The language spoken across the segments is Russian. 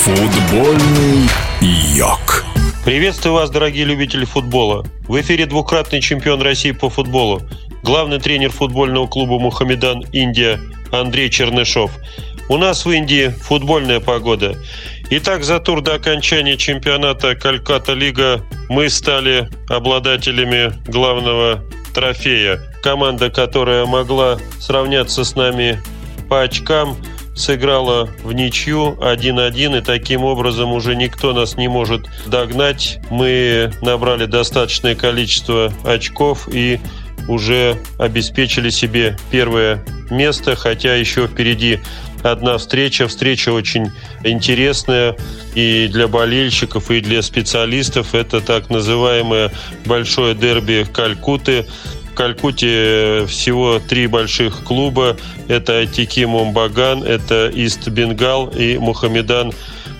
Футбольный йог. Приветствую вас, дорогие любители футбола. В эфире двукратный чемпион России по футболу, главный тренер футбольного клуба «Мухаммедан Индия» Андрей Чернышов. У нас в Индии футбольная погода. Итак, за тур до окончания чемпионата Кальката Лига мы стали обладателями главного трофея. Команда, которая могла сравняться с нами по очкам – сыграла в ничью 1-1, и таким образом уже никто нас не может догнать. Мы набрали достаточное количество очков и уже обеспечили себе первое место, хотя еще впереди одна встреча. Встреча очень интересная и для болельщиков, и для специалистов. Это так называемое большое дерби Калькуты. Калькутте всего три больших клуба. Это АТК Мохун Баган, это Ист Бенгал и Мухаммедан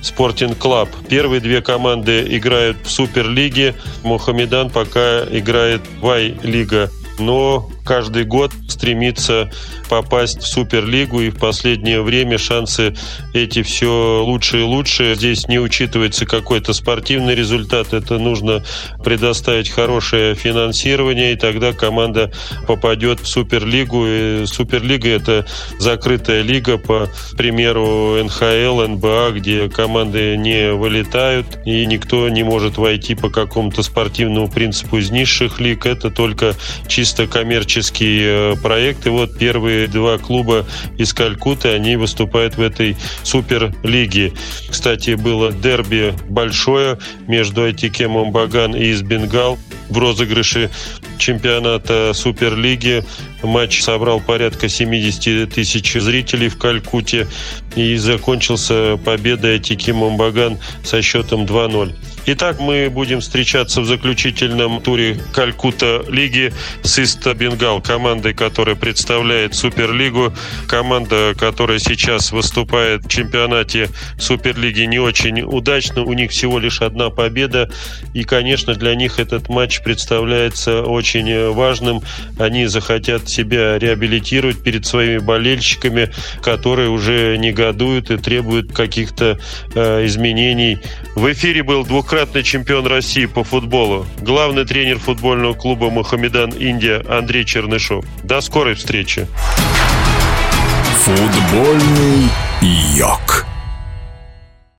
Спортинг Клаб. Первые две команды играют в Суперлиге. Мухаммедан пока играет в Ай-лига. Но каждый год стремится попасть в Суперлигу, и в последнее время шансы эти все лучше и лучше. Здесь не учитывается какой-то спортивный результат, это нужно предоставить хорошее финансирование, и тогда команда попадет в Суперлигу. И Суперлига – это закрытая лига, по примеру НХЛ, НБА, где команды не вылетают, и никто не может войти по какому-то спортивному принципу из низших лиг. Это только чисто коммерческий коммерческий э, проект. И вот первые два клуба из Калькуты, они выступают в этой суперлиге. Кстати, было дерби большое между Айтике Момбаган и из Бенгал в розыгрыше чемпионата Суперлиги. Матч собрал порядка 70 тысяч зрителей в Калькуте и закончился победой Атики Момбаган со счетом 2-0. Итак, мы будем встречаться в заключительном туре Калькута лиги с Иста Бенгал, командой, которая представляет Суперлигу, команда, которая сейчас выступает в чемпионате Суперлиги не очень удачно, у них всего лишь одна победа, и, конечно, для них этот матч представляется очень важным. Они захотят себя реабилитировать перед своими болельщиками, которые уже негодуют и требуют каких-то э, изменений. В эфире был двух двукратный чемпион России по футболу, главный тренер футбольного клуба «Мухаммедан Индия» Андрей Чернышов. До скорой встречи. Футбольный йог.